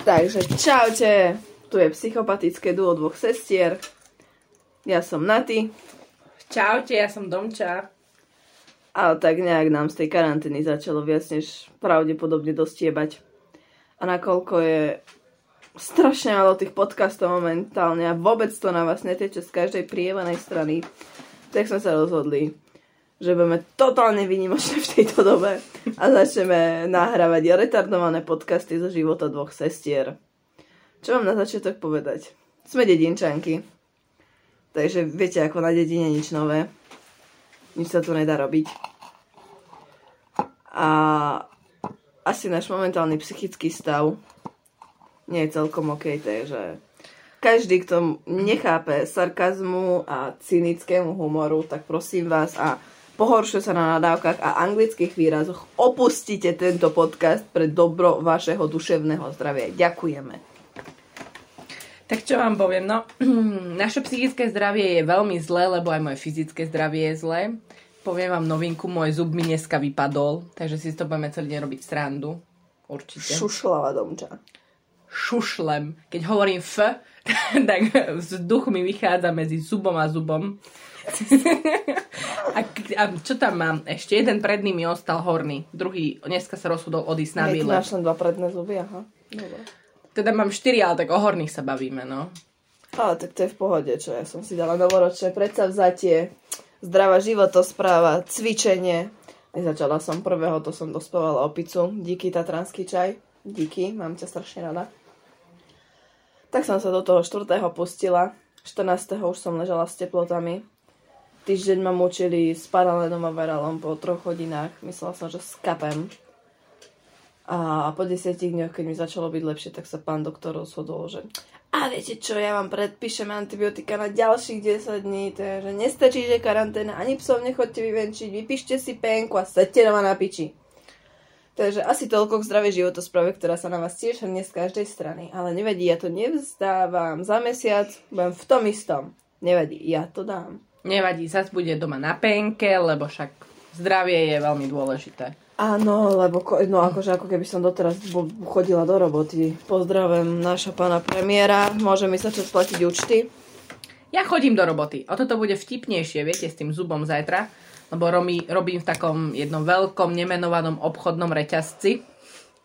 Takže čaute, tu je psychopatické duo dvoch sestier. Ja som Naty, Čaute, ja som Domča. ale tak nejak nám z tej karantény začalo viac než pravdepodobne dostiebať. A nakoľko je strašne málo tých podcastov momentálne a vôbec to na vás neteče z každej prievanej strany, tak sme sa rozhodli, že budeme totálne výnimočné v tejto dobe a začneme nahrávať retardované podcasty zo života dvoch sestier. Čo mám na začiatok povedať? Sme dedinčanky. Takže viete, ako na dedine nič nové. Nič sa tu nedá robiť. A asi náš momentálny psychický stav nie je celkom OK, takže každý, kto nechápe sarkazmu a cynickému humoru, tak prosím vás a pohoršuje sa na nadávkach a anglických výrazoch, opustite tento podcast pre dobro vašeho duševného zdravia. Ďakujeme. Tak čo vám poviem, no, naše psychické zdravie je veľmi zlé, lebo aj moje fyzické zdravie je zlé. Poviem vám novinku, môj zub mi dneska vypadol, takže si to budeme celý deň robiť srandu. Určite. Šušlava domča. Šušlem. Keď hovorím F, tak vzduch mi vychádza medzi zubom a zubom. A, a čo tam mám? Ešte jeden predný mi ostal horný. Druhý dneska sa rozhodol odísť na výlet. máš len dva predné zuby, aha. Dobre. Teda mám štyri, ale tak o horných sa bavíme, no. Ale tak to je v pohode, čo ja som si dala novoročné predsavzatie, zdravá životospráva, cvičenie. Nezačala som prvého, to som dospávala opicu. Díky tatranský čaj. Díky, mám ťa strašne rada. Tak som sa do toho 4. pustila. 14. už som ležala s teplotami. Týždeň ma mučili s paralénom a veralom po troch hodinách. Myslela som, že skapem. A po desiatich dňoch, keď mi začalo byť lepšie, tak sa pán doktor rozhodol, že a viete čo, ja vám predpíšem antibiotika na ďalších 10 dní, takže nestačí, že karanténa, ani psov nechoďte vyvenčiť, vypíšte si penku a sedte doma na piči. Takže asi toľko k zdravej životosprave, ktorá sa na vás tiež hrnie z každej strany. Ale nevadí, ja to nevzdávam. Za mesiac budem v tom istom. Nevadí, ja to dám. Nevadí, zas bude doma na penke, lebo však zdravie je veľmi dôležité. Áno, lebo ko- no akože ako keby som doteraz chodila do roboty. Pozdravujem náša pána premiéra. Môže mi sa čo splatiť účty? Ja chodím do roboty. O toto bude vtipnejšie, viete, s tým zubom zajtra, lebo robí, robím v takom jednom veľkom nemenovanom obchodnom reťazci.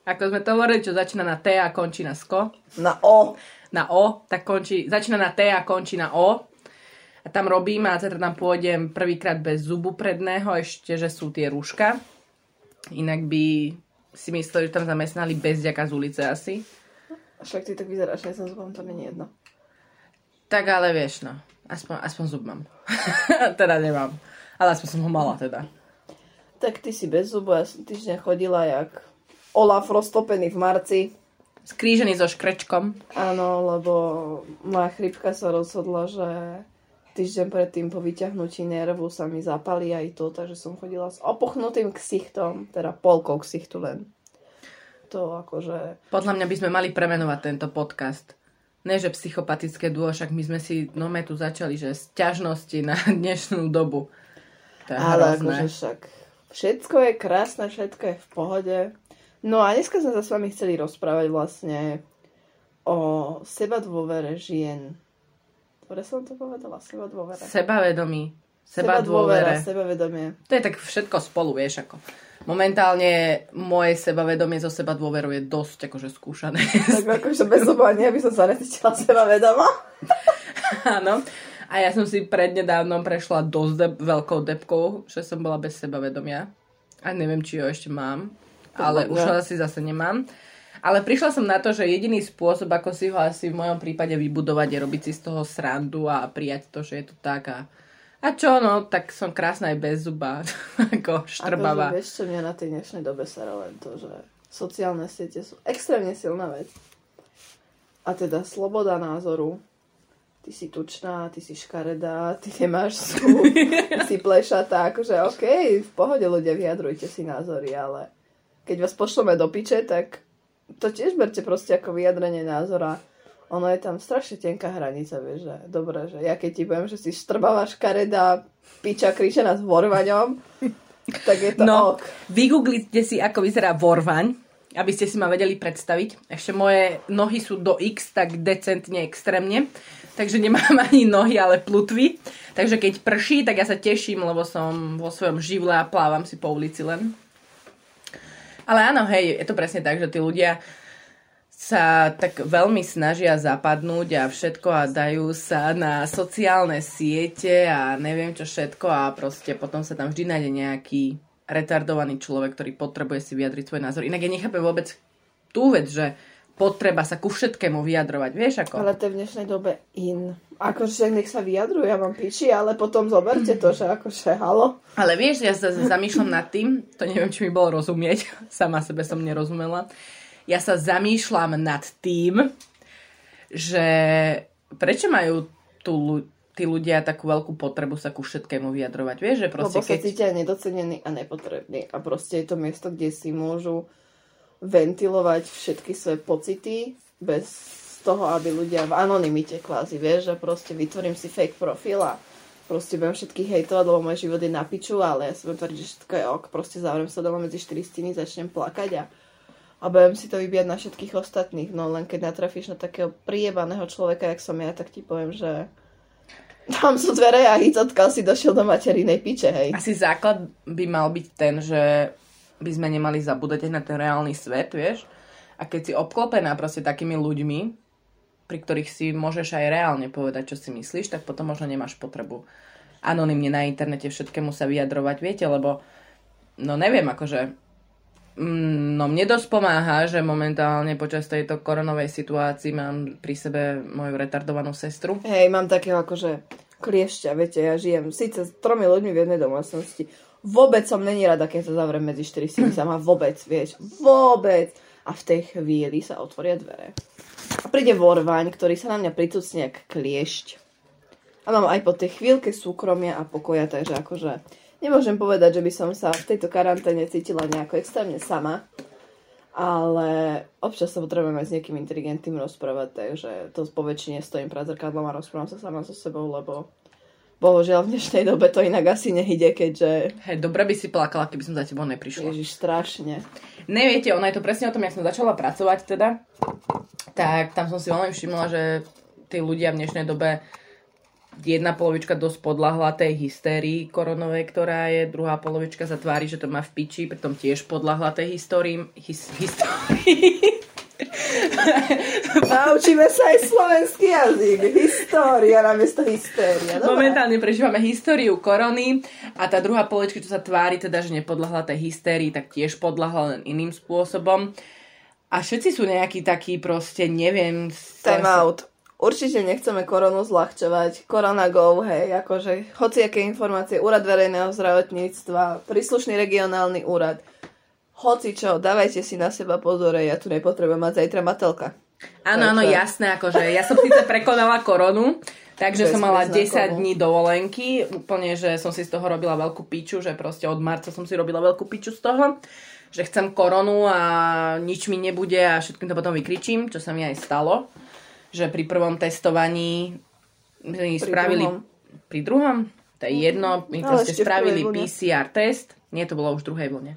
Ako sme to hovorili, čo začína na T a končí na sko. Na O. Na O, tak končí, začína na T a končí na O. A tam robím a zajtra tam pôjdem prvýkrát bez zubu predného, ešte, že sú tie rúška. Inak by si mysleli, že tam zamestnali bezďaka z ulice asi. Však ty tak vyzeráš, ja som zubom, to není jedno. Tak ale vieš, no. Aspoň, aspoň zub mám. teda nemám. Ale aspoň som ho mala teda. Tak ty si bez zubu, ja som týždeň chodila jak Olaf roztopený v marci. Skrížený so škrečkom. Áno, lebo moja chrypka sa rozhodla, že týždeň predtým po vyťahnutí nervu sa mi zapali aj to, takže som chodila s opuchnutým ksichtom, teda polkou ksichtu len. To akože... Podľa mňa by sme mali premenovať tento podcast. Ne, že psychopatické duo, však my sme si no tu začali, že sťažnosti na dnešnú dobu. To je Ale hrozné. akože však všetko je krásne, všetko je v pohode. No a dneska sme sa s vami chceli rozprávať vlastne o seba dôvere žien. Dobre som to povedala, seba dôvere. Sebavedomí. Seba dôvere. sebavedomie. To je tak všetko spolu, vieš, ako. Momentálne moje sebavedomie zo seba dôveru je dosť akože skúšané. Tak akože bez zubania by som sa necítila sebavedoma. Áno. A ja som si prednedávnom prešla dosť de- veľkou depkou, že som bola bez sebavedomia. A neviem, či ho ešte mám. Ale už ho asi zase nemám. Ale prišla som na to, že jediný spôsob, ako si ho asi v mojom prípade vybudovať, je robiť si z toho srandu a prijať to, že je to tak. A, a čo, no, tak som krásna aj bez zuba. ako štrbavá. Akože vieš, čo mňa na tej dnešnej dobe sa len to, že sociálne siete sú extrémne silná vec. A teda sloboda názoru. Ty si tučná, ty si škaredá, ty nemáš sú, ty si plešatá. Akože OK, v pohode ľudia, vyjadrujte si názory, ale keď vás pošleme do piče, tak to tiež berte proste ako vyjadrenie názora. Ono je tam strašne tenká hranica, vieš, že dobre, že ja keď ti poviem, že si štrbavá škaredá, piča kričená s vorvaňom, tak je to No, ok. vygooglite si, ako vyzerá vorvaň aby ste si ma vedeli predstaviť. Ešte moje nohy sú do X, tak decentne, extrémne. Takže nemám ani nohy, ale plutvy. Takže keď prší, tak ja sa teším, lebo som vo svojom živle a plávam si po ulici len. Ale áno, hej, je to presne tak, že tí ľudia sa tak veľmi snažia zapadnúť a všetko a dajú sa na sociálne siete a neviem čo všetko a proste potom sa tam vždy nájde nejaký retardovaný človek, ktorý potrebuje si vyjadriť svoj názor. Inak ja nechápem vôbec tú vec, že potreba sa ku všetkému vyjadrovať, vieš ako? Ale to je v dnešnej dobe in. Akože nech sa vyjadrujú, ja mám piči, ale potom zoberte to, že akože halo. Ale vieš, ja sa zamýšľam nad tým, to neviem, či mi bolo rozumieť, sama sebe som nerozumela, ja sa zamýšľam nad tým, že prečo majú tu tí ľudia takú veľkú potrebu sa ku všetkému vyjadrovať. Vieš, že proste Lebo sa keď... cítia nedocenení a nepotrební. A proste je to miesto, kde si môžu ventilovať všetky svoje pocity bez toho, aby ľudia v anonimite kvázi, vieš, že proste vytvorím si fake profil a proste budem všetkých hejtovať, lebo môj život je na piču, ale ja budem tvrdiť, že všetko je ok, proste zavriem sa doma medzi štyri steny, začnem plakať a a budem si to vybíjať na všetkých ostatných. No len keď natrafíš na takého priebaného človeka, jak som ja, tak ti poviem, že tam sú dvere a hicotka si došiel do materinej piče, hej. Asi základ by mal byť ten, že by sme nemali zabúdať aj na ten reálny svet, vieš. A keď si obklopená proste takými ľuďmi, pri ktorých si môžeš aj reálne povedať, čo si myslíš, tak potom možno nemáš potrebu anonymne na internete všetkému sa vyjadrovať, viete, lebo no neviem, akože Mm, no mne dosť pomáha, že momentálne počas tejto koronovej situácii mám pri sebe moju retardovanú sestru. Hej, mám takého akože kliešťa, viete, ja žijem síce s tromi ľuďmi v jednej domácnosti. Vôbec som není rada, keď sa zavriem medzi štyri steny sama. Vôbec, vieš. Vôbec. A v tej chvíli sa otvoria dvere. A príde vorvaň, ktorý sa na mňa pritucne jak kliešť. A mám aj po tej chvíľke súkromia a pokoja, takže akože Nemôžem povedať, že by som sa v tejto karanténe cítila nejako extrémne sama, ale občas sa potrebujem aj s niekým inteligentným rozprávať, takže to po väčšine stojím pred zrkadlom a rozprávam sa sama so sebou, lebo bohužiaľ v dnešnej dobe to inak asi nehyde, keďže... Hej, dobre by si plakala, keby som za tebou neprišla. Ježiš, strašne. Neviete, ono je to presne o tom, jak som začala pracovať teda, tak tam som si veľmi všimla, že tí ľudia v dnešnej dobe jedna polovička dosť podľahla tej hystérii koronovej, ktorá je, druhá polovička sa tvári, že to má v piči, pritom tiež podľahla tej histórii. His, histórii. Naučíme sa aj slovenský jazyk. História namiesto hystéria. Dobre. Momentálne prežívame históriu korony a tá druhá polovička, čo sa tvári, teda, že nepodľahla tej hystérii, tak tiež podľahla len iným spôsobom. A všetci sú nejakí takí proste, neviem... Time out Určite nechceme koronu zľahčovať. Korona go, hej, akože hociaké informácie, úrad verejného zdravotníctva, príslušný regionálny úrad. Hoci čo, dávajte si na seba pozor, ja tu nepotrebujem mať zajtra matelka. Áno, áno, jasné, akože ja som síce prekonala koronu, takže som mala 10 dní dovolenky, úplne, že som si z toho robila veľkú piču, že proste od marca som si robila veľkú piču z toho, že chcem koronu a nič mi nebude a všetkým to potom vykričím, čo sa mi aj stalo že pri prvom testovaní pri spravili... Druhom. Pri druhom? To je jedno, my Ale proste spravili PCR test. Nie, to bolo už v druhej vlne.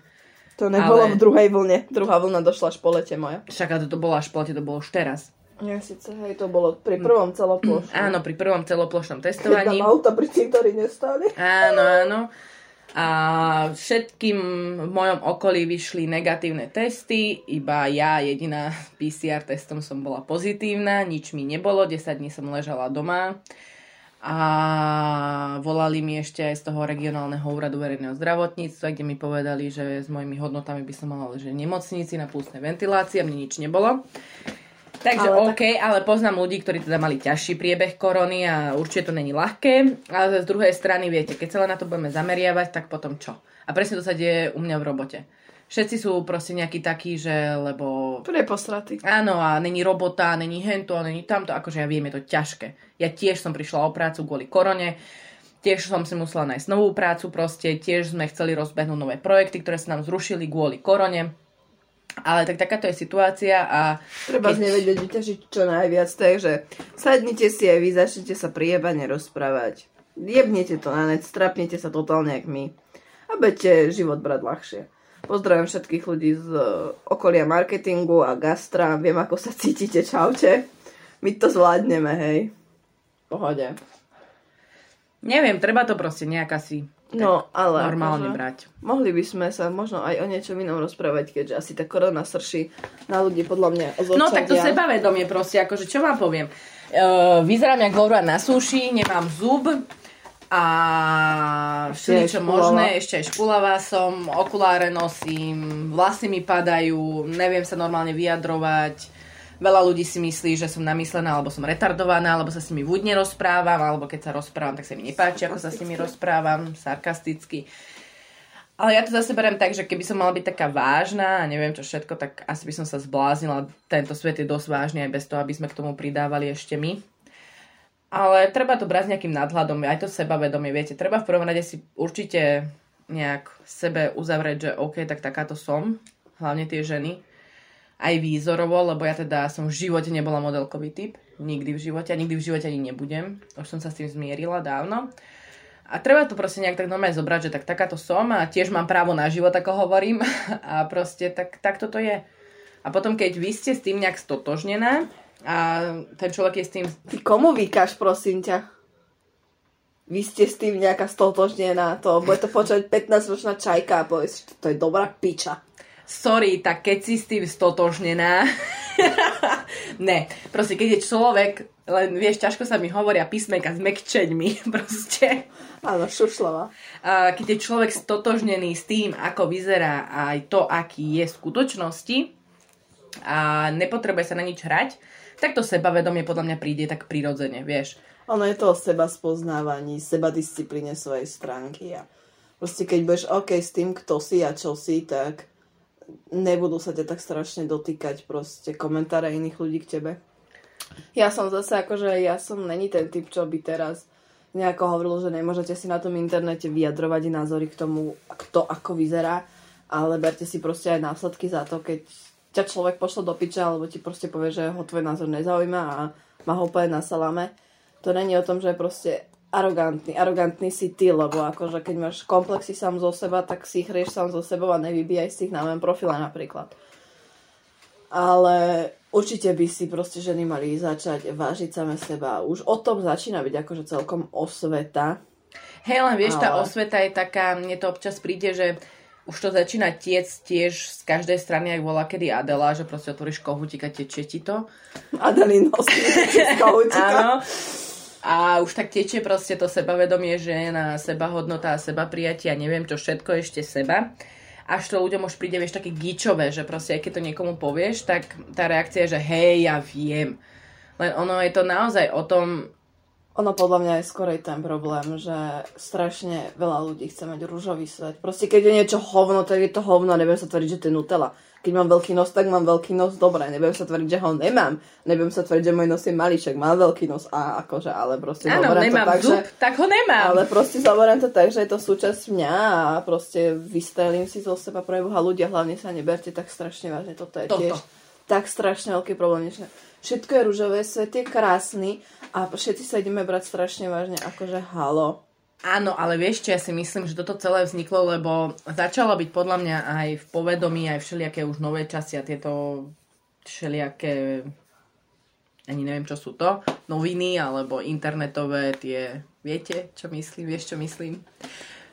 To nebolo Ale... v druhej vlne. Druhá vlna došla až po lete moja. Však a to bolo až po lete, to bolo už teraz. Ja síce, hej, to bolo pri prvom celoplošnom. Áno, pri prvom celoplošnom testovaní. Keď auta pri tým, ktorí nestali. Áno, áno a všetkým v mojom okolí vyšli negatívne testy, iba ja jediná PCR testom som bola pozitívna, nič mi nebolo, 10 dní som ležala doma a volali mi ešte aj z toho regionálneho úradu verejného zdravotníctva, kde mi povedali, že s mojimi hodnotami by som mala ležať v nemocnici na pústnej ventilácii a mne nič nebolo. Takže ale OK, tak... ale poznám ľudí, ktorí teda mali ťažší priebeh korony a určite to není ľahké, ale z druhej strany, viete, keď sa len na to budeme zameriavať, tak potom čo? A presne to sa deje u mňa v robote. Všetci sú proste nejakí takí, že lebo... Preposratí. Áno, a není robota, není hento, a není tamto, akože ja viem, je to ťažké. Ja tiež som prišla o prácu kvôli korone, tiež som si musela nájsť novú prácu, proste tiež sme chceli rozbehnúť nové projekty, ktoré sa nám zrušili kvôli korone ale tak takáto je situácia a... Treba keď... z nevedieť vyťažiť čo najviac, takže sadnite si aj vy, začnite sa priebane rozprávať. Jebnete to na net, strapnete sa totálne jak my. A budete život brať ľahšie. Pozdravím všetkých ľudí z e, okolia marketingu a gastra. Viem, ako sa cítite. Čaute. My to zvládneme, hej. Pohode. Neviem, treba to proste nejak asi no, ale normálne akože, brať. Mohli by sme sa možno aj o niečom inom rozprávať, keďže asi tá korona srší na ľudí podľa mňa zočadia. No tak to sebavedomie proste, akože čo vám poviem. Uh, vyzerám jak vorva na súši, nemám zub, a všetko možné, ešte aj špulavá som, okuláre nosím, vlasy mi padajú, neviem sa normálne vyjadrovať. Veľa ľudí si myslí, že som namyslená, alebo som retardovaná, alebo sa s nimi vúdne rozprávam, alebo keď sa rozprávam, tak sa mi nepáči, ako sa s nimi rozprávam, sarkasticky. Ale ja to zase beriem tak, že keby som mala byť taká vážna a neviem čo všetko, tak asi by som sa zbláznila. Tento svet je dosť vážny aj bez toho, aby sme k tomu pridávali ešte my. Ale treba to brať s nejakým nadhľadom, aj to sebavedomie, viete. Treba v prvom rade si určite nejak sebe uzavrieť, že OK, tak takáto som, hlavne tie ženy. Aj výzorovo, lebo ja teda som v živote nebola modelkový typ. Nikdy v živote a nikdy v živote ani nebudem. Už som sa s tým zmierila dávno. A treba to proste nejak tak normálne zobrať, že tak takáto som a tiež mám právo na život, ako hovorím. A proste tak, tak toto je. A potom, keď vy ste s tým nejak stotožnená, a ten človek je s tým... Ty komu vykáš, prosím ťa? Vy ste s tým nejaká stotožnená, to bude to počať 15-ročná čajka a povieš, to je dobrá piča. Sorry, tak keď si s tým stotožnená... ne, proste keď je človek, len vieš, ťažko sa mi hovoria písmenka s mekčeňmi, proste. Áno, šušlova. Keď je človek stotožnený s tým, ako vyzerá aj to, aký je v skutočnosti a nepotrebuje sa na nič hrať, tak to sebavedomie podľa mňa príde tak prirodzene, vieš. Ono je to o seba spoznávaní, seba disciplíne svojej stránky a proste keď budeš OK s tým, kto si a čo si, tak nebudú sa ťa tak strašne dotýkať proste komentáre iných ľudí k tebe. Ja som zase akože, ja som není ten typ, čo by teraz nejako hovoril, že nemôžete si na tom internete vyjadrovať názory k tomu, kto ako vyzerá, ale berte si proste aj následky za to, keď ťa človek pošle do piča, alebo ti proste povie, že ho tvoj názor nezaujíma a má ho úplne na salame. To není o tom, že je proste arogantný. Arogantný si ty, lebo akože keď máš komplexy sám zo seba, tak si ich rieš sám zo sebou a nevybíjaj si ich na mojom profile napríklad. Ale určite by si proste ženy mali začať vážiť same seba. Už o tom začína byť akože celkom osveta. Hej, len vieš, ale... tá osveta je taká, mne to občas príde, že už to začína tiec tiež z každej strany, ak bola kedy Adela, že proste otvoríš kohutík a tečie ti to. Adelino Áno. A už tak tečie proste to sebavedomie, že je na seba hodnota a seba prijatia, neviem čo všetko ešte seba. Až to ľuďom už príde, vieš, také gíčové, že proste, aj keď to niekomu povieš, tak tá reakcia je, že hej, ja viem. Len ono je to naozaj o tom, ono podľa mňa je skorej ten problém, že strašne veľa ľudí chce mať rúžový svet. Proste keď je niečo hovno, tak je to hovno, nebudem sa tvrdiť, že to je Nutella. Keď mám veľký nos, tak mám veľký nos, dobre, nebudem sa tvrdiť, že ho nemám. Nebudem sa tvrdiť, že môj nos je malíček, mám veľký nos a akože, ale proste Áno, nemám to tak, zub, že, tak ho nemám. Ale proste zaberám to tak, že je to súčasť mňa a proste vystrelím si zo seba pre Boha ľudia, hlavne sa neberte tak strašne vážne, toto je Toto. tiež tak strašne veľký problém. Všetko je rúžové, svet je krásny a všetci sa ideme brať strašne vážne, akože halo. Áno, ale vieš čo, ja si myslím, že toto celé vzniklo, lebo začalo byť podľa mňa aj v povedomí, aj všelijaké už nové časy a tieto všelijaké ani neviem, čo sú to, noviny alebo internetové tie, viete, čo myslím, vieš, čo myslím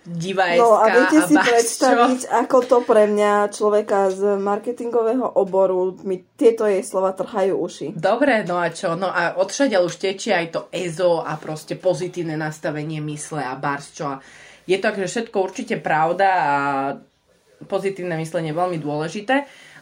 diva No a viete si predstaviť, ako to pre mňa človeka z marketingového oboru, mi tieto jej slova trhajú uši. Dobre, no a čo? No a odšadiaľ už tečie aj to EZO a proste pozitívne nastavenie mysle a bars, čo. Je to akože všetko určite pravda a pozitívne myslenie je veľmi dôležité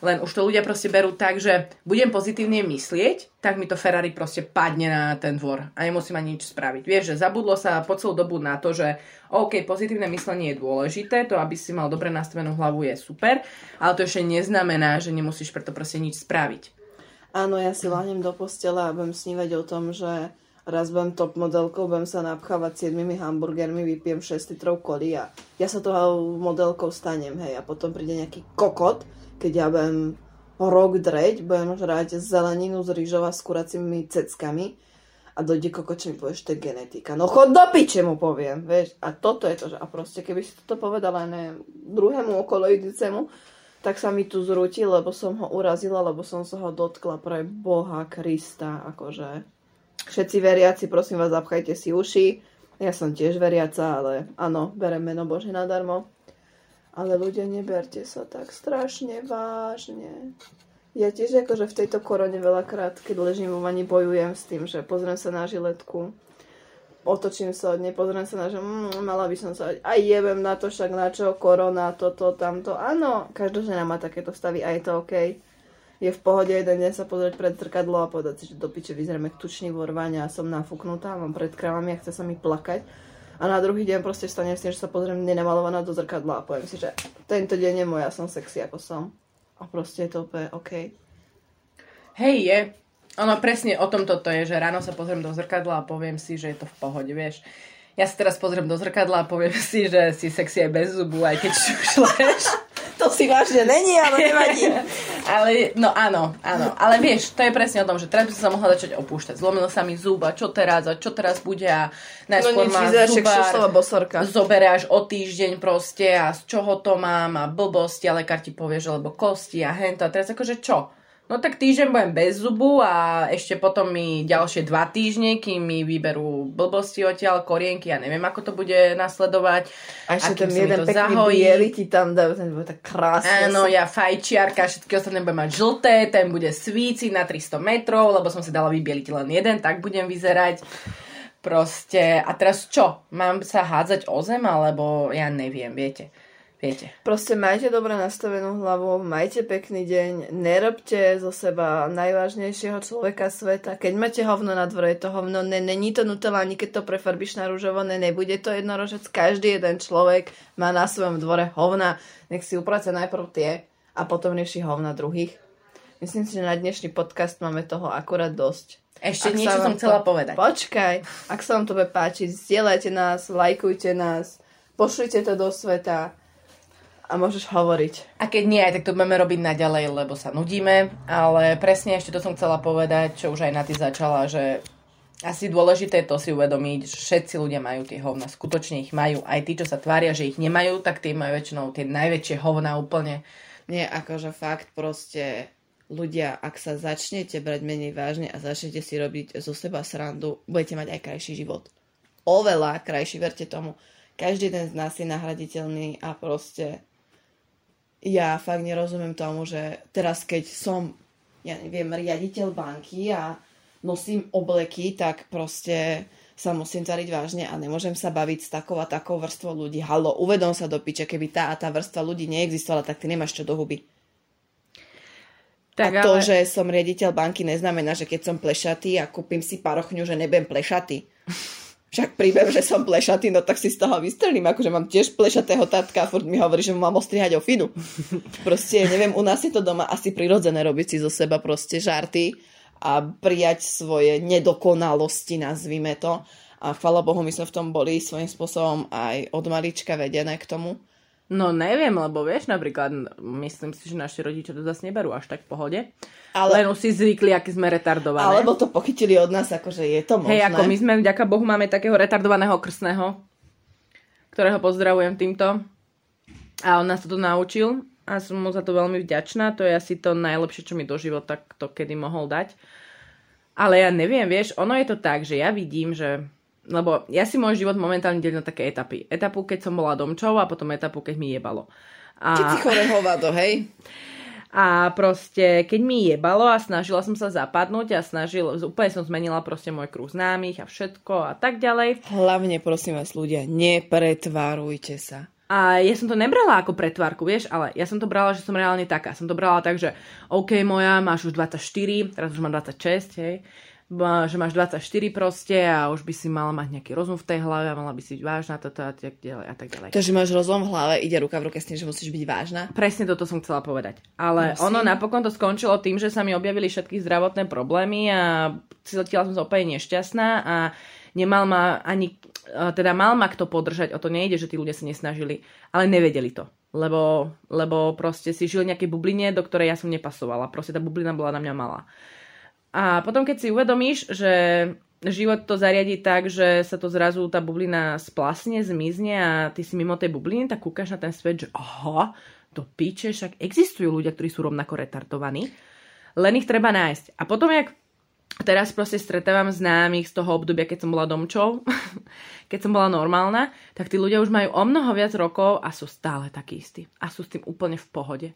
len už to ľudia proste berú tak, že budem pozitívne myslieť, tak mi to Ferrari proste padne na ten dvor a nemusím ani nič spraviť. Vieš, že zabudlo sa po celú dobu na to, že OK, pozitívne myslenie je dôležité, to aby si mal dobre nastavenú hlavu je super, ale to ešte neznamená, že nemusíš preto proste nič spraviť. Áno, ja si láhnem do postela a budem snívať o tom, že raz budem top modelkou, budem sa napchávať 7 hamburgermi, vypijem 6 litrov koli a ja sa toho modelkou stanem, hej, a potom príde nejaký kokot, keď ja budem rok dreť, budem žrať zeleninu z rýžova s kuracími ceckami A dojde koko, mi povieš, to je genetika. No chod do piče mu poviem, vieš. A toto je to, že a proste keby si toto povedala ne druhému okolo tak sa mi tu zrúti, lebo som ho urazila, lebo som sa ho dotkla pre Boha Krista, akože. Všetci veriaci, prosím vás, zapchajte si uši. Ja som tiež veriaca, ale áno, berem meno Bože nadarmo. Ale ľudia, neberte sa tak strašne vážne. Ja tiež akože v tejto korone veľakrát, keď ležím vo vani, bojujem s tým, že pozriem sa na žiletku, otočím sa od nej, pozriem sa na, že mm, mala by som sa, aj jebem na to, však na čo, korona, toto, tamto. Áno, každá žena má takéto stavy a je to OK. Je v pohode jeden deň sa pozrieť pred zrkadlo a povedať si, že do piče vyzeráme tučný vorvania a som nafúknutá, mám pred krávami a chce sa mi plakať a na druhý deň proste stane si, že sa pozriem nenamalovaná do zrkadla a poviem si, že tento deň je môj, ja som sexy ako som. A proste je to úplne OK. Hej, je. Ono presne o tom toto je, že ráno sa pozriem do zrkadla a poviem si, že je to v pohode, vieš. Ja sa teraz pozriem do zrkadla a poviem si, že si sexy aj bez zubu, aj keď šušleš. To si vážne není, ale nevadí. ale, no áno, áno. Ale vieš, to je presne o tom, že teraz by som sa mohla začať opúšťať. Zlomil sa mi zuba, čo teraz a čo teraz bude a najskôr no, má zubár, zobere až o týždeň proste a z čoho to mám a blbosti a lekár ti povie, že lebo kosti a hento a teraz akože čo? No tak týždeň budem bez zubu a ešte potom mi ďalšie dva týždne, kým mi vyberú blbosti odtiaľ, korienky, ja neviem, ako to bude nasledovať. A ešte ten jeden pekný biely ti tam dajú, ten bude tak krásne. Áno, ja fajčiarka, všetky ostatné budem mať žlté, ten bude svíci na 300 metrov, lebo som si dala vybieliť len jeden, tak budem vyzerať. Proste, a teraz čo? Mám sa hádzať o zem, alebo ja neviem, viete. Viete. Proste majte dobre nastavenú hlavu, majte pekný deň, nerobte zo seba najvážnejšieho človeka sveta. Keď máte hovno na dvore, je to hovno, ne, není to nutela, ani keď to prefarbíš na rúžovo, ne, nebude to jednorožec. Každý jeden človek má na svojom dvore hovna. Nech si uprace najprv tie a potom rieši hovna druhých. Myslím si, že na dnešný podcast máme toho akurát dosť. Ešte ak niečo som chcela to... povedať. Počkaj, ak sa vám to bude páčiť, zdieľajte nás, lajkujte nás, pošlite to do sveta a môžeš hovoriť. A keď nie, tak to budeme robiť naďalej, lebo sa nudíme, ale presne ešte to som chcela povedať, čo už aj na ty začala, že asi dôležité je to si uvedomiť, že všetci ľudia majú tie hovna, skutočne ich majú. Aj tí, čo sa tvária, že ich nemajú, tak tí majú väčšinou tie najväčšie hovna úplne. Nie, akože fakt proste ľudia, ak sa začnete brať menej vážne a začnete si robiť zo seba srandu, budete mať aj krajší život. Oveľa krajší, verte tomu. Každý jeden z nás je nahraditeľný a proste ja fakt nerozumiem tomu, že teraz keď som, ja neviem, riaditeľ banky a nosím obleky, tak proste sa musím zvariť vážne a nemôžem sa baviť s takou a takou vrstvou ľudí. Halo, uvedom sa do piče, keby tá a tá vrstva ľudí neexistovala, tak ty nemáš čo do huby. Tak, a to, ale... že som riaditeľ banky, neznamená, že keď som plešatý a kúpim si parochňu, že nebem plešatý. Však príbeh, že som plešatý, no tak si z toho vystrelím, akože mám tiež plešatého tatka a furt mi hovorí, že mu mám ostrihať o finu. Proste, neviem, u nás je to doma asi prirodzené robiť si zo seba proste žarty a prijať svoje nedokonalosti, nazvime to. A chvala Bohu, my sme v tom boli svojím spôsobom aj od malička vedené k tomu. No neviem, lebo vieš, napríklad, myslím si, že naši rodičia to zase neberú až tak v pohode. Ale... Len už si zvykli, aký sme retardované. Alebo to pochytili od nás, akože je to možné. Hej, ako my sme, vďaka Bohu, máme takého retardovaného krstného, ktorého pozdravujem týmto. A on nás to naučil a som mu za to veľmi vďačná. To je asi to najlepšie, čo mi do života to kedy mohol dať. Ale ja neviem, vieš, ono je to tak, že ja vidím, že lebo ja si môj život momentálne delím na také etapy. Etapu, keď som bola domčou a potom etapu, keď mi jebalo. A... Keď si chore hovado, hej? A proste, keď mi jebalo a snažila som sa zapadnúť a snažil, úplne som zmenila proste môj kruh známych a všetko a tak ďalej. Hlavne, prosím vás, ľudia, nepretvárujte sa. A ja som to nebrala ako pretvárku, vieš, ale ja som to brala, že som reálne taká. Som to brala tak, že OK, moja, máš už 24, teraz už mám 26, hej že máš 24 proste a už by si mala mať nejaký rozum v tej hlave a mala by si byť vážna toto a tak ďalej a tak ďalej. Takže máš rozum v hlave, ide ruka v ruke s tým, že musíš byť vážna? Presne toto som chcela povedať. Ale Musím. ono napokon to skončilo tým, že sa mi objavili všetky zdravotné problémy a cítila som sa úplne nešťastná a nemal ma ani, teda mal ma kto podržať, o to nejde, že tí ľudia sa nesnažili, ale nevedeli to. Lebo, lebo proste si žil nejaké bubline, do ktorej ja som nepasovala. Proste tá bublina bola na mňa malá. A potom, keď si uvedomíš, že život to zariadi tak, že sa to zrazu tá bublina splasne, zmizne a ty si mimo tej bubliny, tak kúkaš na ten svet, že aha, to píče, však existujú ľudia, ktorí sú rovnako retardovaní, len ich treba nájsť. A potom, jak teraz proste stretávam známych z toho obdobia, keď som bola domčov, keď som bola normálna, tak tí ľudia už majú o mnoho viac rokov a sú stále takí istí. A sú s tým úplne v pohode.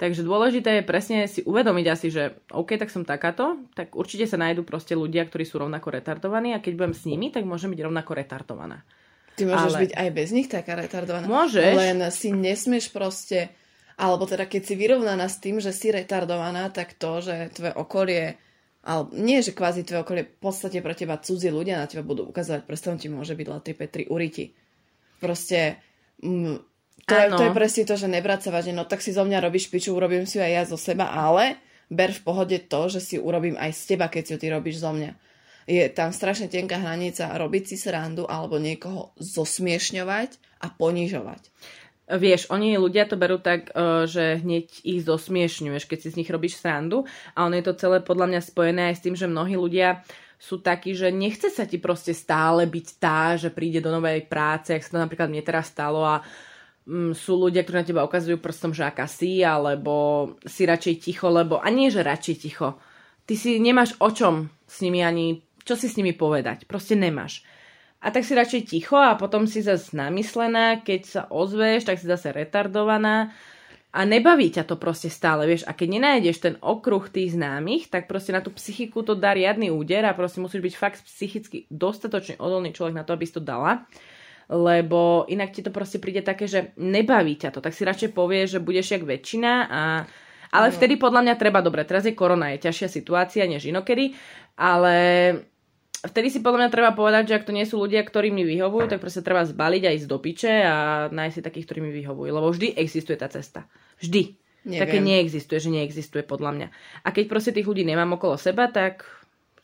Takže dôležité je presne si uvedomiť asi, že OK, tak som takáto, tak určite sa nájdú proste ľudia, ktorí sú rovnako retardovaní a keď budem s nimi, tak môžem byť rovnako retardovaná. Ty môžeš Ale... byť aj bez nich taká retardovaná. Môžeš. Len si nesmieš proste, alebo teda keď si vyrovnaná s tým, že si retardovaná, tak to, že tvoje okolie, ale nie, že kvázi tvoje okolie, v podstate pre teba cudzí ľudia na teba budú ukazovať, prstom ti môže byť latri Petri uriti. Proste m- to je, to je presne to, že nebrať sa vážne, no tak si zo mňa robíš piču, urobím si ju aj ja zo seba, ale ber v pohode to, že si urobím aj z teba, keď si ju ty robíš zo mňa. Je tam strašne tenká hranica robiť si srandu alebo niekoho zosmiešňovať a ponižovať. Vieš, oni ľudia to berú tak, e, že hneď ich zosmiešňuješ, keď si z nich robíš srandu a ono je to celé podľa mňa spojené aj s tým, že mnohí ľudia sú takí, že nechce sa ti proste stále byť tá, že príde do novej práce, ak sa to napríklad mne teraz stalo a mm, sú ľudia, ktorí na teba ukazujú prstom, že aká si, alebo si radšej ticho, lebo... A nie, že radšej ticho. Ty si nemáš o čom s nimi ani... Čo si s nimi povedať? Proste nemáš. A tak si radšej ticho a potom si zase namyslená, keď sa ozveš, tak si zase retardovaná a nebaví ťa to proste stále, vieš. A keď nenájdeš ten okruh tých známych, tak proste na tú psychiku to dá riadny úder a proste musíš byť fakt psychicky dostatočne odolný človek na to, aby si to dala lebo inak ti to proste príde také, že nebaví ťa to, tak si radšej povieš, že budeš jak väčšina a ale no. vtedy podľa mňa treba, dobre, teraz je korona, je ťažšia situácia než inokedy, ale vtedy si podľa mňa treba povedať, že ak to nie sú ľudia, ktorí mi vyhovujú, tak proste treba zbaliť a ísť do piče a nájsť si takých, ktorí mi vyhovujú, lebo vždy existuje tá cesta. Vždy. Neviem. Také neexistuje, že neexistuje podľa mňa. A keď proste tých ľudí nemám okolo seba, tak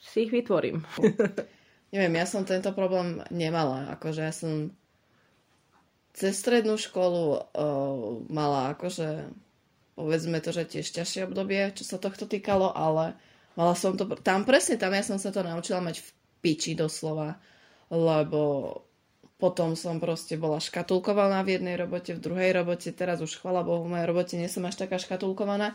si ich vytvorím. Neviem, ja som tento problém nemala. Akože ja som cez strednú školu uh, mala akože povedzme to, že tiež ťažšie obdobie, čo sa tohto týkalo, ale mala som to, tam presne tam ja som sa to naučila mať v piči doslova, lebo potom som proste bola škatulkovaná v jednej robote, v druhej robote, teraz už chvala Bohu, v mojej robote nie som až taká škatulkovaná,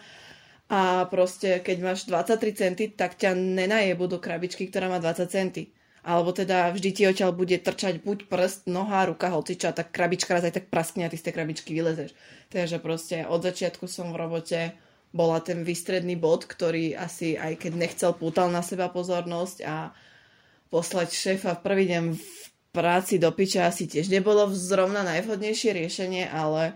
a proste keď máš 23 centy, tak ťa nenajebu do krabičky, ktorá má 20 centy alebo teda vždy ti odtiaľ bude trčať buď prst, noha, ruka, hociča, tak krabička raz aj tak praskne a ty z tej krabičky vylezeš. Takže proste od začiatku som v robote bola ten výstredný bod, ktorý asi aj keď nechcel pútal na seba pozornosť a poslať šéfa v prvý deň v práci do piča asi tiež nebolo zrovna najvhodnejšie riešenie, ale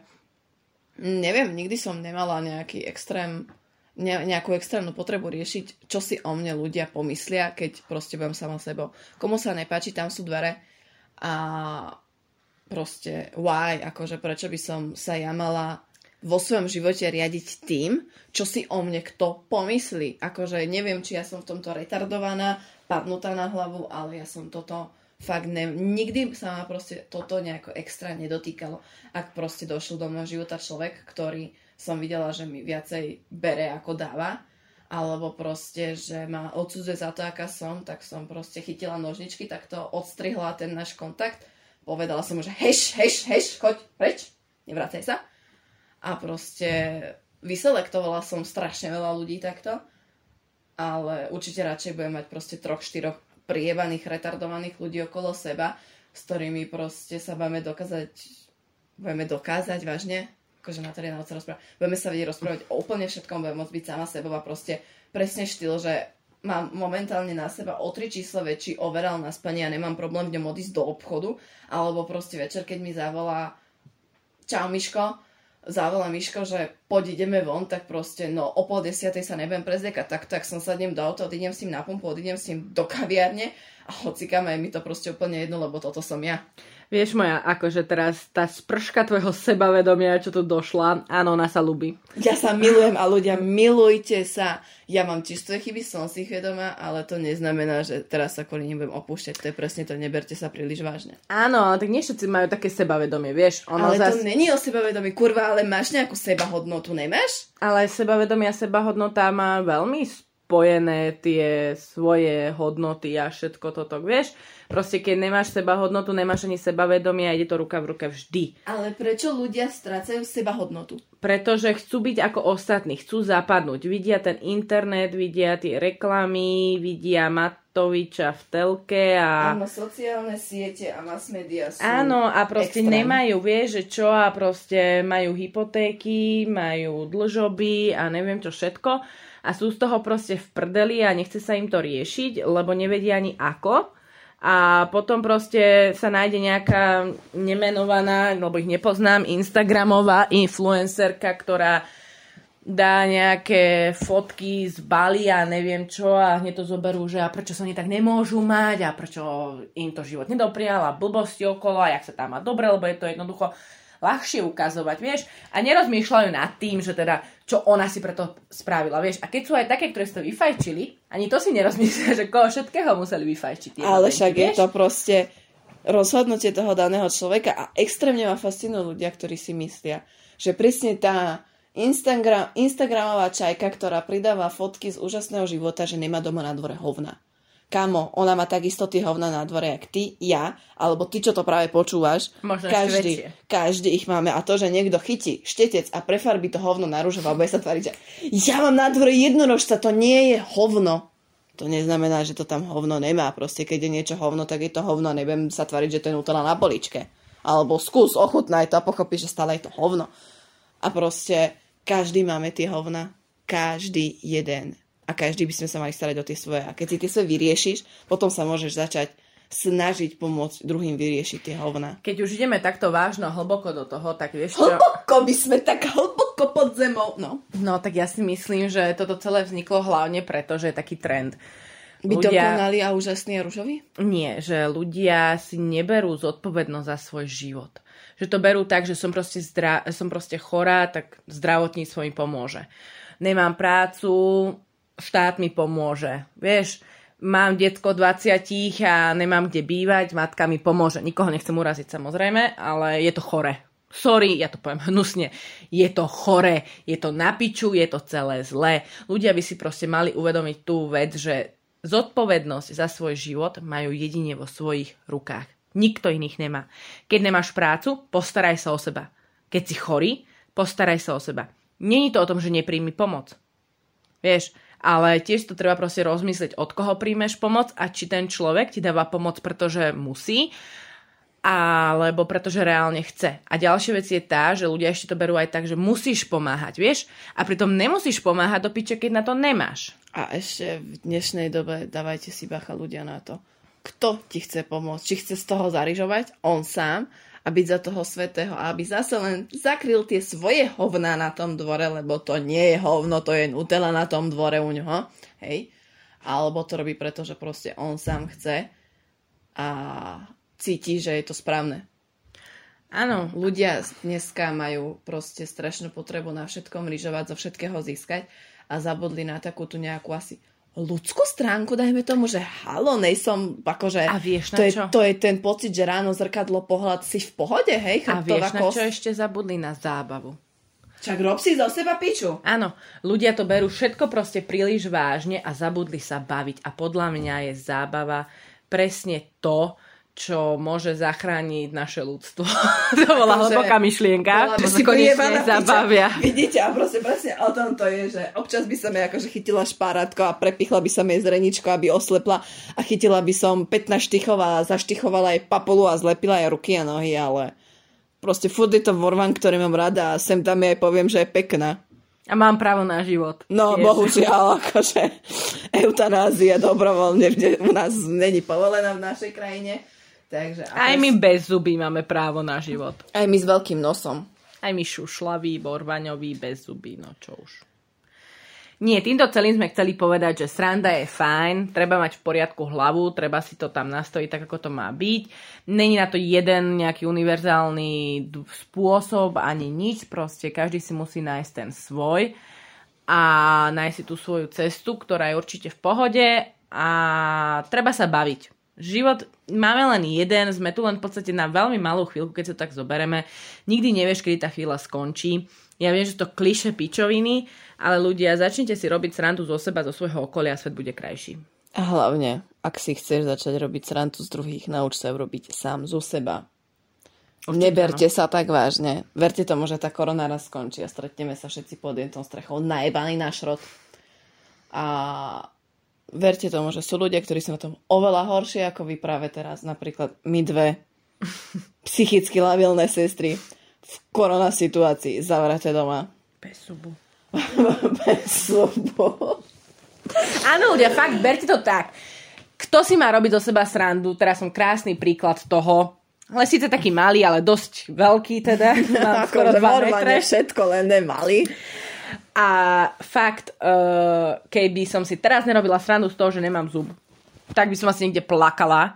neviem, nikdy som nemala nejaký extrém nejakú extrémnu potrebu riešiť, čo si o mne ľudia pomyslia, keď proste budem sama sebou. Komu sa nepáči, tam sú dvere a proste why, akože prečo by som sa ja mala vo svojom živote riadiť tým, čo si o mne kto pomyslí. Akože neviem, či ja som v tomto retardovaná, padnutá na hlavu, ale ja som toto fakt ne, nikdy sa ma proste toto nejako extra nedotýkalo. Ak proste došiel do môjho života človek, ktorý som videla, že mi viacej bere ako dáva, alebo proste, že ma odsudzuje za to, aká som, tak som proste chytila nožničky, tak to odstrihla ten náš kontakt. Povedala som mu, že heš, heš, heš, choď preč, nevracaj sa. A proste vyselektovala som strašne veľa ľudí takto, ale určite radšej budem mať proste troch, štyroch priebaných, retardovaných ľudí okolo seba, s ktorými proste sa budeme dokázať, budeme dokázať vážne akože materiálne sa rozprávať. Budeme sa vedieť rozprávať o úplne všetkom, budeme môcť byť sama sebou a proste presne štýl, že mám momentálne na seba o tri číslo väčší overal na spanie a nemám problém v ňom odísť do obchodu, alebo proste večer, keď mi zavolá čau Miško, zavolá Miško, že poď ideme von, tak proste no o pol desiatej sa nebudem prezliekať, tak, tak som sadnem do auta, odídem s ním na pumpu, odídem s ním do kaviárne a hocikam je mi to proste úplne jedno, lebo toto som ja. Vieš moja, akože teraz tá sprška tvojho sebavedomia, čo tu došla, áno, ona sa ľubí. Ja sa milujem a ľudia, milujte sa. Ja mám čisté chyby, som si vedomá, ale to neznamená, že teraz sa kvôli nebudem opúšťať. To je presne to, neberte sa príliš vážne. Áno, ale tak nie všetci majú také sebavedomie, vieš. Ono ale zas... to není o sebavedomí, kurva, ale máš nejakú sebahodnotu, nemáš? Ale sebavedomia, sebahodnota má veľmi spojené tie svoje hodnoty a všetko toto, vieš? Proste keď nemáš seba hodnotu, nemáš ani sebavedomie a ide to ruka v ruke vždy. Ale prečo ľudia strácajú seba hodnotu? Pretože chcú byť ako ostatní, chcú zapadnúť. Vidia ten internet, vidia tie reklamy, vidia Matoviča v telke a... Áno, sociálne siete a mass media sú Áno, a proste extrém. nemajú, vieš, že čo a proste majú hypotéky, majú dlžoby a neviem čo všetko a sú z toho proste v prdeli a nechce sa im to riešiť, lebo nevedia ani ako. A potom proste sa nájde nejaká nemenovaná, lebo ich nepoznám, Instagramová influencerka, ktorá dá nejaké fotky z Bali a neviem čo a hneď to zoberú, že a prečo sa oni tak nemôžu mať a prečo im to život nedoprial a blbosti okolo a jak sa tam má dobre, lebo je to jednoducho ľahšie ukazovať, vieš, a nerozmýšľajú nad tým, že teda, čo ona si preto spravila, vieš. A keď sú aj také, ktoré si to vyfajčili, ani to si nerozmyslia, že koho všetkého museli vyfajčiť. Ale však je to proste rozhodnutie toho daného človeka a extrémne ma fascinujú ľudia, ktorí si myslia, že presne tá Instagram, Instagramová čajka, ktorá pridáva fotky z úžasného života, že nemá doma na dvore hovna. Kamo, ona má takisto tie hovna na dvore, jak ty, ja, alebo ty, čo to práve počúvaš. Možno každý, každý ich máme. A to, že niekto chytí štetec a prefarbí to hovno na rúžovo a bude sa tváriť, že ja mám na dvore jednorožca, to nie je hovno. To neznamená, že to tam hovno nemá. Proste, keď je niečo hovno, tak je to hovno. Nebudem sa tváriť, že to je nutella na poličke. Alebo skús, ochutnaj to a pochopíš, že stále je to hovno. A proste každý máme tie hovna. Každý jeden. A každý by sme sa mali starať o tie svoje. A keď si tie svoje vyriešiš, potom sa môžeš začať snažiť pomôcť druhým vyriešiť tie hovna. Keď už ideme takto vážno hlboko do toho, tak vieš čo? Hlboko by sme tak hlboko pod zemou. No. No tak ja si myslím, že toto celé vzniklo hlavne preto, že je taký trend. Byť dokonalý a úžasný a ružový? Nie, že ľudia si neberú zodpovednosť za svoj život. Že to berú tak, že som proste, zdra- som proste chorá, tak zdravotníctvo mi pomôže. Nemám prácu, štát mi pomôže. Vieš, mám detko 20 a nemám kde bývať, matka mi pomôže. Nikoho nechcem uraziť samozrejme, ale je to chore. Sorry, ja to poviem hnusne. Je to chore, je to na piču, je to celé zlé. Ľudia by si proste mali uvedomiť tú vec, že zodpovednosť za svoj život majú jedine vo svojich rukách. Nikto iných nemá. Keď nemáš prácu, postaraj sa o seba. Keď si chorý, postaraj sa o seba. Není to o tom, že nepríjmi pomoc. Vieš, ale tiež to treba proste rozmyslieť, od koho príjmeš pomoc a či ten človek ti dáva pomoc, pretože musí, alebo pretože reálne chce. A ďalšia vec je tá, že ľudia ešte to berú aj tak, že musíš pomáhať, vieš? A pritom nemusíš pomáhať do piče, keď na to nemáš. A ešte v dnešnej dobe dávajte si bacha ľudia na to. Kto ti chce pomôcť? Či chce z toho zarižovať? On sám a byť za toho svetého a aby zase len zakryl tie svoje hovná na tom dvore, lebo to nie je hovno, to je nutela na tom dvore u ňoho. Hej? Alebo to robí preto, že proste on sám chce a cíti, že je to správne. Áno, Ľudia dneska majú proste strašnú potrebu na všetkom lyžovať, zo všetkého získať a zabudli na takú tu nejakú asi ľudskú stránku, dajme tomu, že halo, nejsom, akože... A vieš to na je, čo? To je ten pocit, že ráno zrkadlo pohľad si v pohode, hej? a vieš, na kosť. čo ešte zabudli? Na zábavu. Čak rob si zo seba piču. Áno, ľudia to berú všetko proste príliš vážne a zabudli sa baviť. A podľa mňa je zábava presne to, čo môže zachrániť naše ľudstvo. to bola Akože hlboká myšlienka. bola si konečne zabavia. Vidíte, a proste presne o tom to je, že občas by som jej akože chytila špárátko a prepichla by som jej zreničko, aby oslepla a chytila by som 15 štychov a zaštichovala jej papulu a zlepila jej ruky a nohy, ale proste furt je to vorvan, ktorý mám rada a sem tam jej poviem, že je pekná. A mám právo na život. No, Tiež. bohužiaľ, akože eutanázia dobrovoľne u nás není povolená v našej krajine. Takže Aj my bez zuby máme právo na život. aj my s veľkým nosom. Aj my šušlaví, borvaňoví, bez zuby, no čo už. Nie, týmto celým sme chceli povedať, že sranda je fajn, treba mať v poriadku hlavu, treba si to tam nastojiť tak, ako to má byť. Není na to jeden nejaký univerzálny spôsob ani nič, proste každý si musí nájsť ten svoj a nájsť si tú svoju cestu, ktorá je určite v pohode a treba sa baviť. Život máme len jeden, sme tu len v podstate na veľmi malú chvíľku, keď sa tak zobereme. Nikdy nevieš, kedy tá chvíľa skončí. Ja viem, že to kliše pičoviny, ale ľudia, začnite si robiť srandu zo seba, zo svojho okolia a svet bude krajší. A hlavne, ak si chceš začať robiť srandu z druhých, nauč sa robiť sám zo seba. Určite Neberte áno. sa tak vážne. Verte tomu, že tá korona raz skončí a stretneme sa všetci pod jednou strechou najebaný na šrot. A verte tomu, že sú ľudia, ktorí sú na tom oveľa horšie ako vy práve teraz. Napríklad my dve psychicky labilné sestry v korona situácii zavraté doma. Bez subu. Bez subu. Áno, ľudia, fakt, berte to tak. Kto si má robiť zo seba srandu? Teraz som krásny príklad toho. Ale síce taký malý, ale dosť veľký teda. Mám skoro 2 metre. všetko, len nemalý. A fakt, uh, keby som si teraz nerobila srandu z toho, že nemám zub, tak by som asi niekde plakala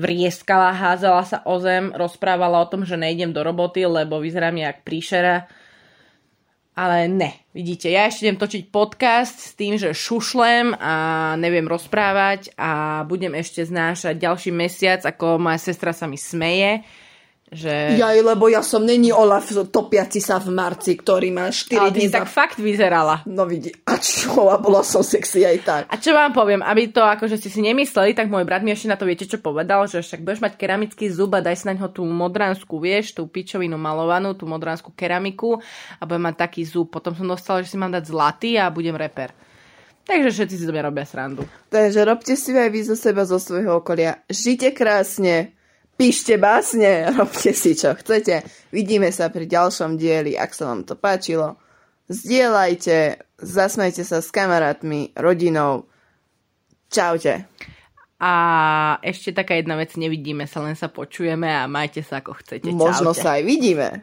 vrieskala, házala sa o zem, rozprávala o tom, že nejdem do roboty, lebo vyzerám jak príšera. Ale ne, vidíte, ja ešte idem točiť podcast s tým, že šušlem a neviem rozprávať a budem ešte znášať ďalší mesiac, ako moja sestra sa mi smeje že... Jaj, lebo ja som není Olaf topiaci sa v marci, ktorý má 4 Ale dní. za... tak fakt vyzerala. No vidí, a čo, a bola som sexy aj tak. A čo vám poviem, aby to akože ste si nemysleli, tak môj brat mi ešte na to viete, čo povedal, že však budeš mať keramický zub a daj si na ňo tú modranskú, vieš, tú pičovinu malovanú, tú modranskú keramiku a budem mať taký zub. Potom som dostala, že si mám dať zlatý a budem reper. Takže všetci si to robia srandu. Takže robte si aj vy zo seba, zo svojho okolia. Žite krásne píšte básne, robte si čo chcete. Vidíme sa pri ďalšom dieli, ak sa vám to páčilo. Zdieľajte, zasmejte sa s kamarátmi, rodinou. Čaute. A ešte taká jedna vec, nevidíme sa, len sa počujeme a majte sa ako chcete. Možno sa aj vidíme.